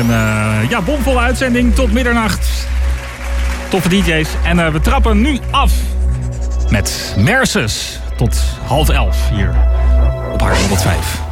een uh, ja, bomvolle uitzending tot middernacht. Toffe DJ's. En uh, we trappen nu af met Merces tot half elf hier op haar 105.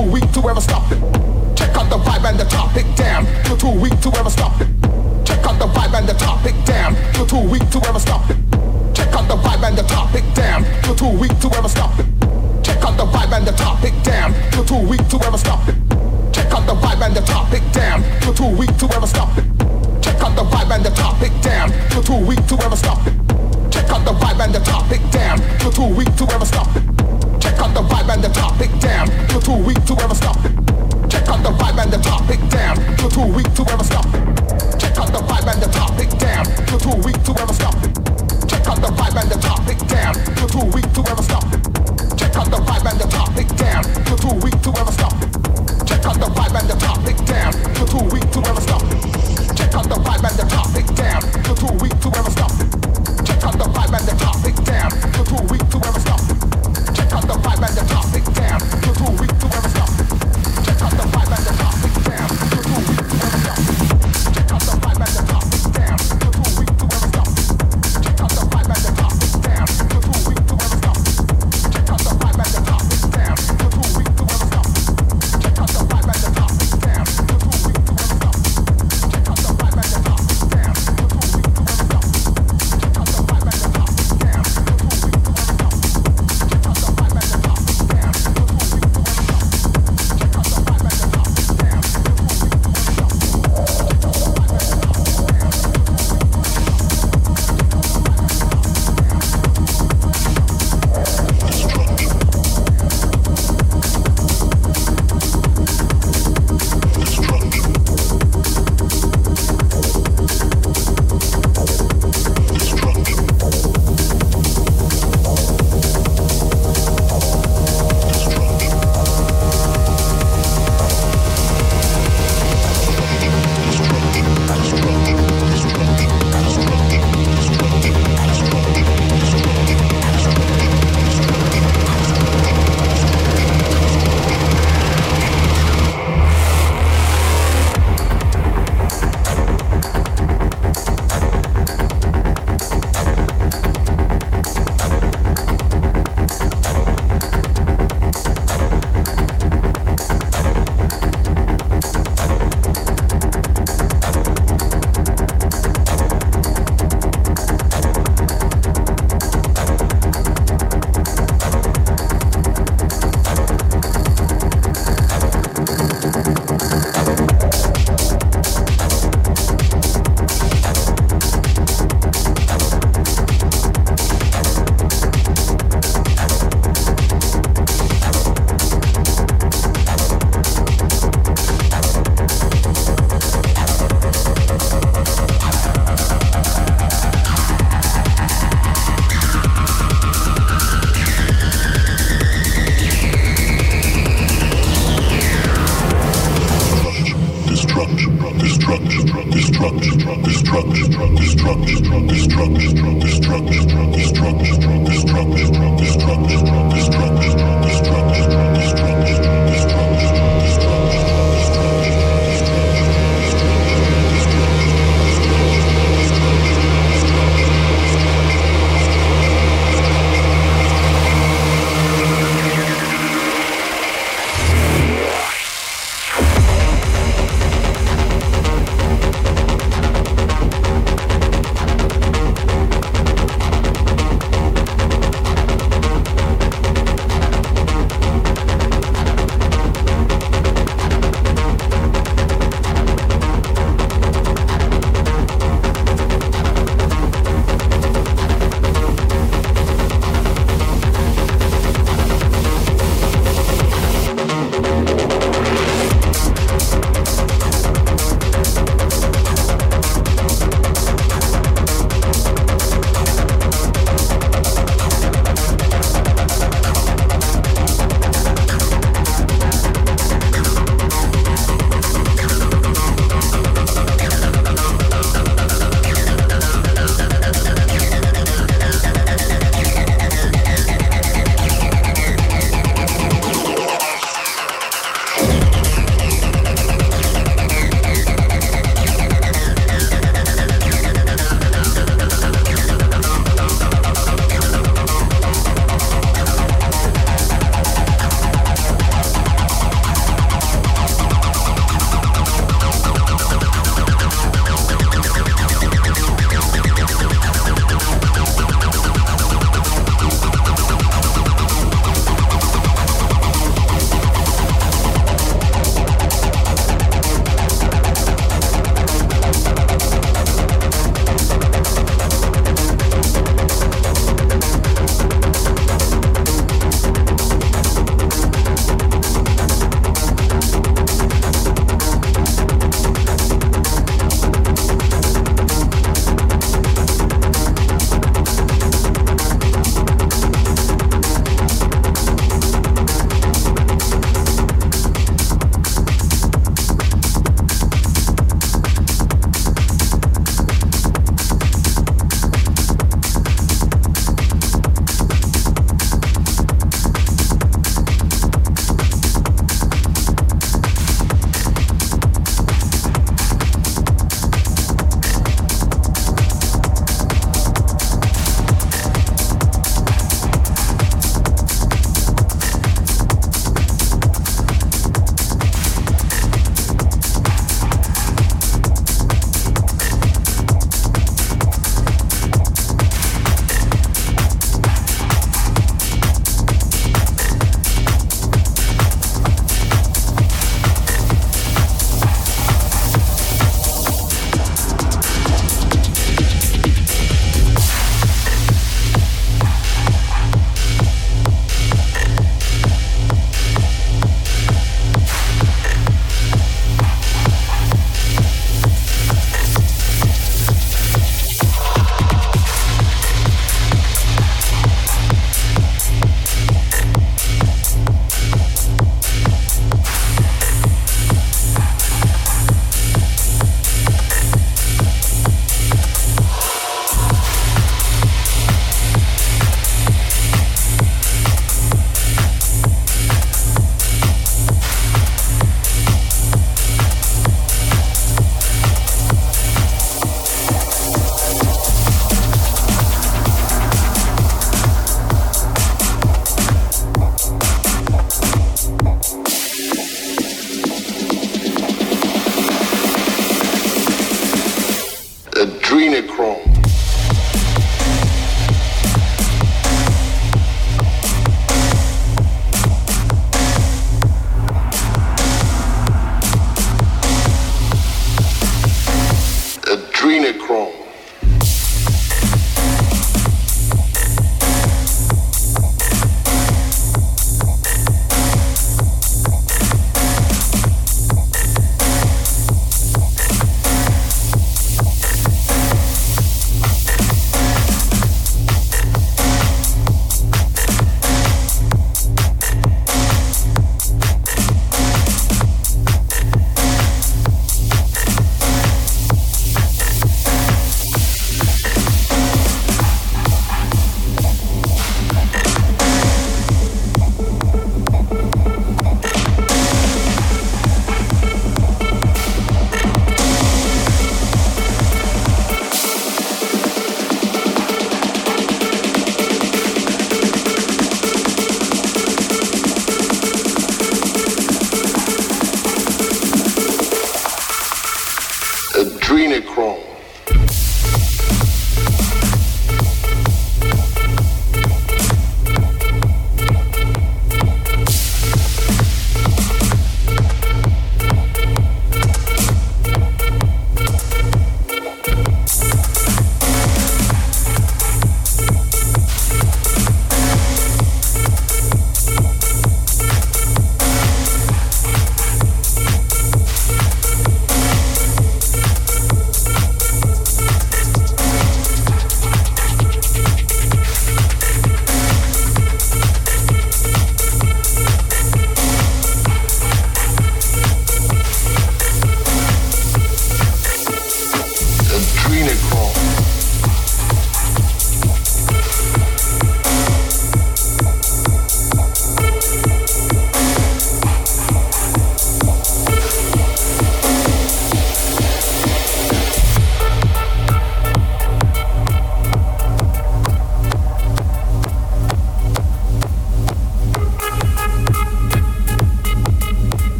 too weak to ever stop it. Check out the vibe and the topic, damn. You're too weak to ever stop it. Check out the vibe and the topic, damn. You're too weak to ever stop it. Check out the vibe and the topic, damn. You're too weak to ever stop it. Check out the vibe and the topic, damn. You're too weak to ever stop it. Check out the vibe and the topic, damn. You're too weak to ever stop it. Check out the vibe and the topic, damn. You're too weak to ever stop it. Check out the vibe and the topic, damn. You're too weak to ever stop it. Check out the vibe and the topic, damn. You're too weak to ever stop. Check out the vibe and the topic, damn. You're too weak to ever stop. Check out the vibe and the topic, damn. You're too weak to ever stop. Check out the vibe and the topic, damn. You're too weak to ever stop. Check out the vibe and the topic, damn. You're too weak to ever stop. Check out the vibe and the topic, damn. You're too weak to ever stop. Check out the vibe and the topic, damn. You're too weak to ever stop. Check out the vibe and the topic, damn. You're too weak to ever Look who we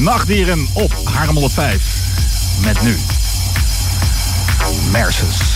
Nachtdieren op Haarlem 105. Met nu Merces.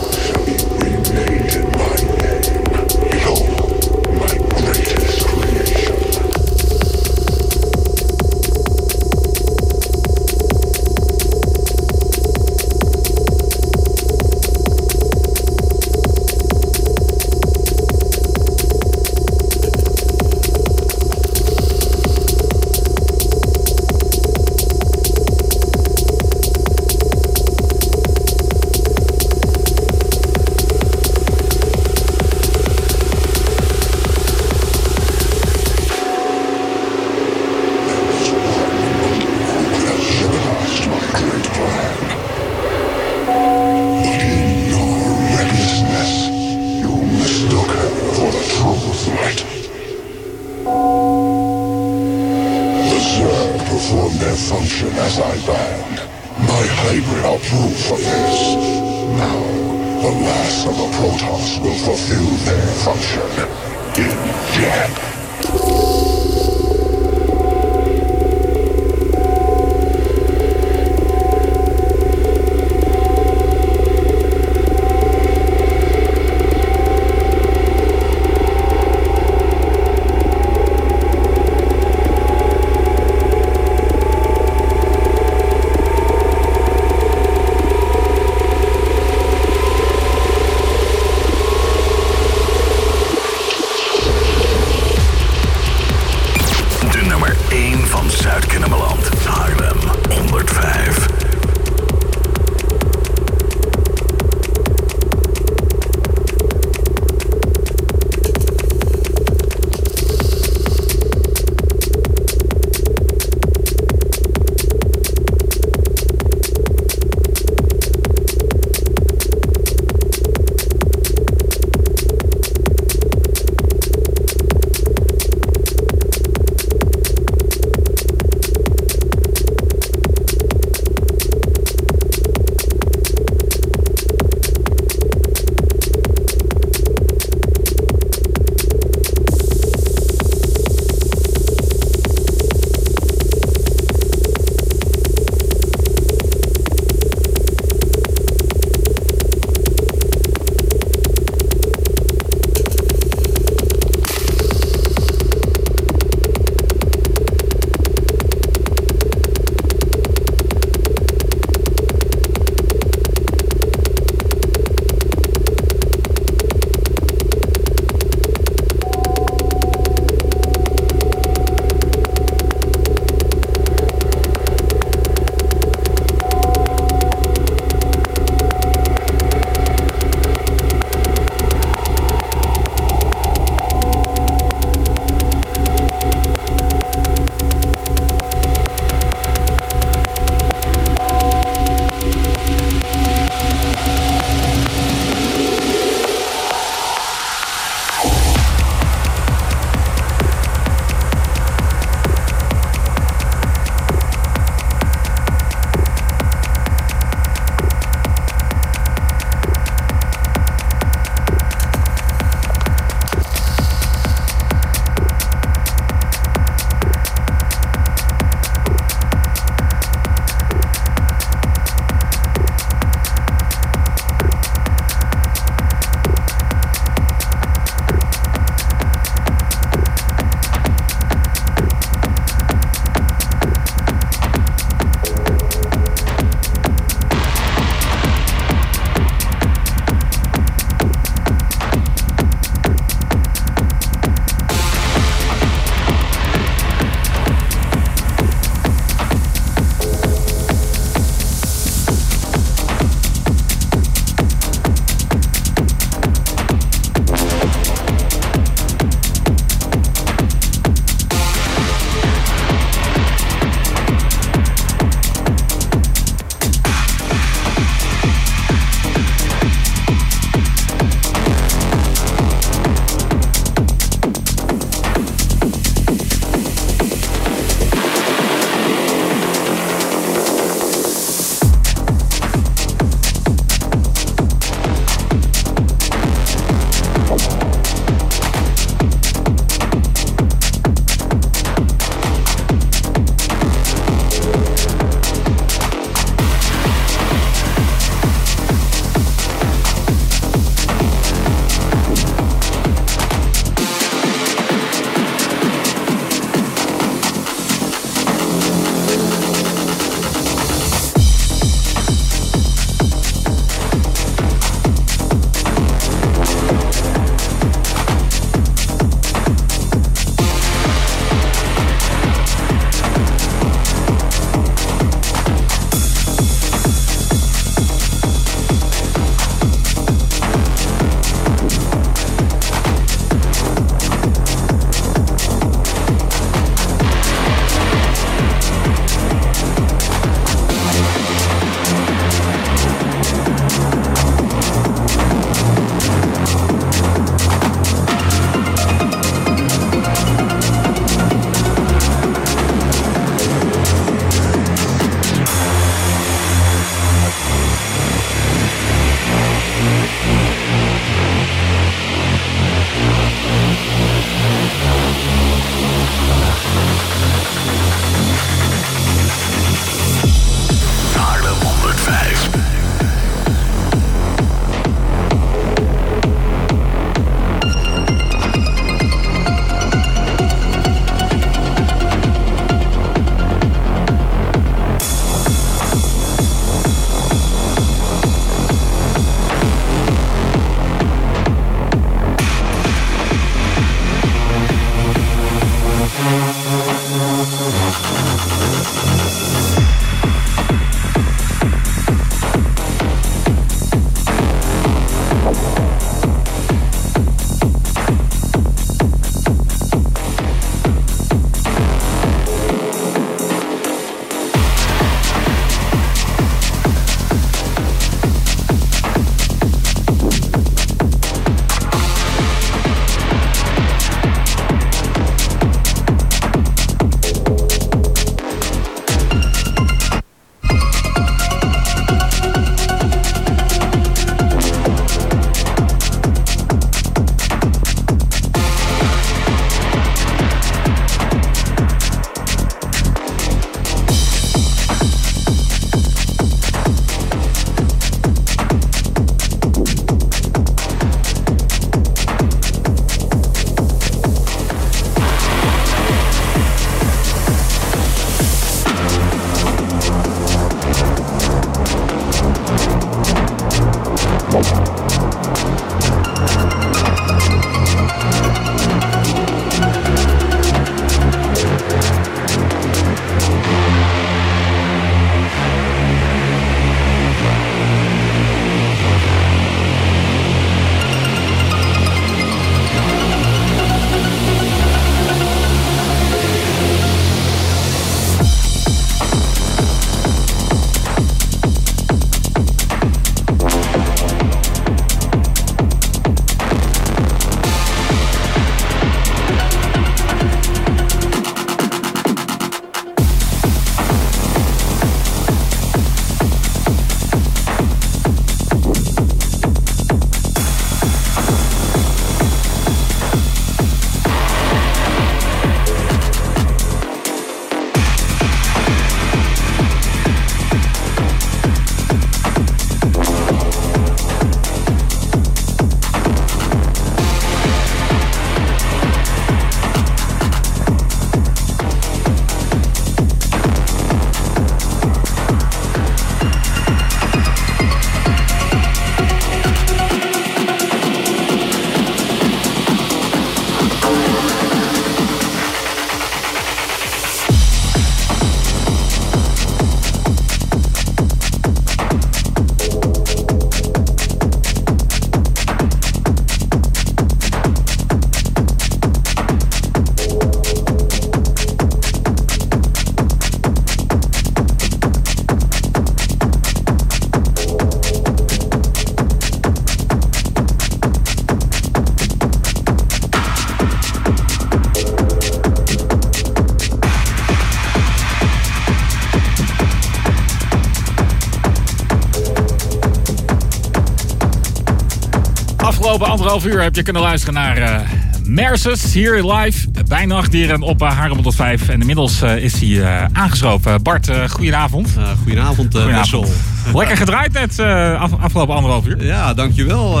Afgelopen anderhalf uur heb je kunnen luisteren naar uh, Merces hier live bij Nachtdieren op uh, Haarlem tot 5. En inmiddels uh, is hij uh, aangeschoven. Bart, goedenavond. goedenavond, Wessel. Lekker gedraaid net af, afgelopen anderhalf uur. Ja, dankjewel.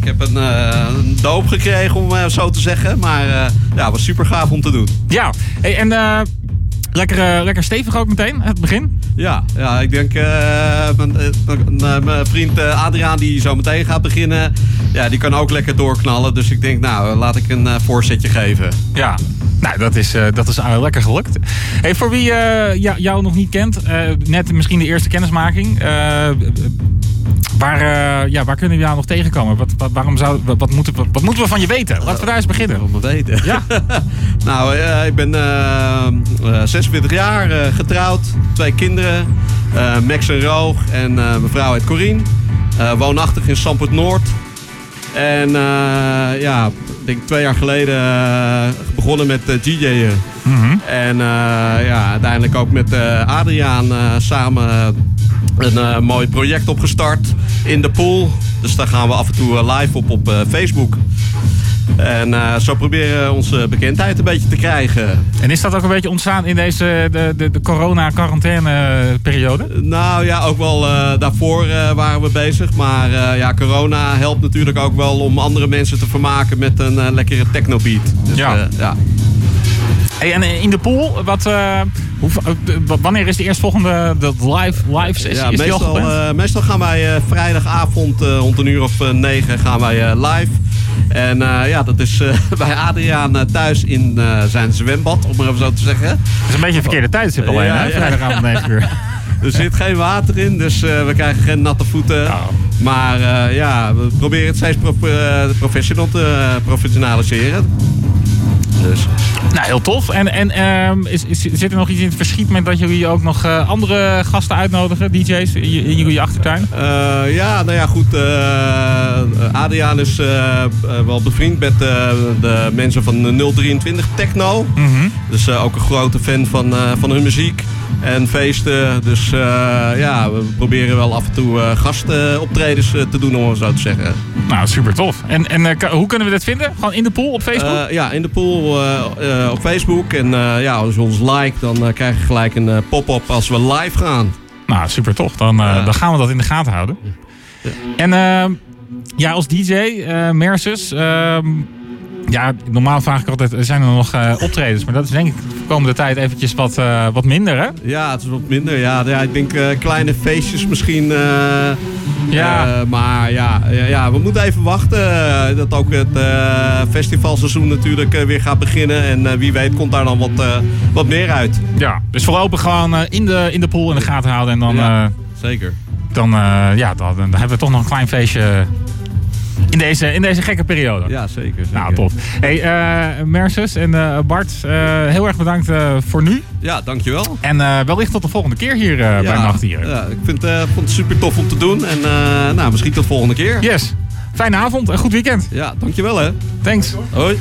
ik heb een, een, doop gekregen om zo te zeggen. Maar ja, was super gaaf om te doen. Ja, hey, en Lekker, uh, lekker stevig ook meteen, het begin. Ja, ja ik denk uh, mijn, mijn vriend Adriaan die zo meteen gaat beginnen, ja, die kan ook lekker doorknallen. Dus ik denk, nou, laat ik een voorzetje geven. Ja, nou, dat is, uh, dat is lekker gelukt. Hey, voor wie uh, jou nog niet kent, net misschien de eerste kennismaking. Waar, ja, waar kunnen we jou nog tegenkomen? Wat, wat, waarom zou, wat, moeten we, wat moeten we van je weten? Laten we daar eens beginnen. Wat we weten? Ja. nou, ik ben 26 jaar, getrouwd, twee kinderen. Max en Roog en mevrouw uit Corine. woonachtig in Sampert Noord. En ja, ik denk twee jaar geleden uh, begonnen met uh, DJ'en. Mm En uh, ja, uiteindelijk ook met Adriaan samen een mooi project opgestart in de pool. Dus daar gaan we af en toe live op op Facebook. En uh, zo proberen we onze bekendheid een beetje te krijgen. En is dat ook een beetje ontstaan in deze de, de, de corona-quarantaine-periode? Nou ja, ook wel uh, daarvoor uh, waren we bezig. Maar ja, corona helpt natuurlijk ook wel om andere mensen te vermaken met een lekkere technobeat. Dus, ja. ja. Hey, en in de pool, wat, hoe, wanneer is de eerstvolgende de live, live sessie? Ja, meestal, meestal gaan wij vrijdagavond rond een uur of negen gaan wij live. En uh, ja, dat is uh, bij Adriaan uh, thuis in zijn zwembad, om maar even zo te zeggen. Het is een beetje een verkeerde tijdstip alleen, ja, hè? Vrijdagavond 9 uur. Er zit geen water in, dus we krijgen geen natte voeten. Oh. Maar ja, we proberen het steeds prof professional te professionaliseren. Dus. Nou, heel tof. En, en um, is, is, zit er nog iets in het verschiet met dat jullie ook nog uh, andere gasten uitnodigen, DJ's, in, in jullie achtertuin? Uh, ja, nou ja, goed. Uh, Adriaan is wel bevriend met de mensen van 023 Techno. Mm -hmm. Dus ook een grote fan van, van hun muziek en feesten. Dus ja, we proberen wel af en toe gastoptredens te doen, om het zo te zeggen. Nou, super tof. En, en hoe kunnen we dit vinden? Gewoon in de pool op Facebook? ja, in de pool op Facebook. En ja, als je ons like, dan krijg je gelijk een pop-up als we live gaan. Nou, super tof. Dan, dan gaan we dat in de gaten houden. Ja. En ja, als DJ, uh, Mersus... Ehm, ja, normaal vraag ik altijd, zijn er nog uh, optredens? Maar dat is denk ik de komende tijd eventjes wat, uh, wat minder, hè? Ja, het is wat minder. Ja, ja ik denk uh, kleine feestjes misschien. ja. maar ja, ja, we moeten even wachten dat ook het festivalseizoen natuurlijk weer gaat beginnen. En wie weet komt daar dan wat, wat meer uit. Ja, dus voorlopig gewoon in, de, in de pool in de gaten houden. En dan, ja, zeker. Dan, ja, dan, dan hebben we toch nog een klein feestje in deze, in deze gekke periode. Ja, zeker. zeker. Nou, tof. Hey, uh, Merces en uh, Bart, uh, heel erg bedankt voor nu. Ja, dankjewel. En wellicht tot de volgende keer hier ja, bij Nachtdieren. Ja, ik vind, vond het super tof om te doen. En nou, misschien tot de volgende keer. Yes. Fijne avond en goed weekend. Ja, dankjewel hè. Thanks. Hoi.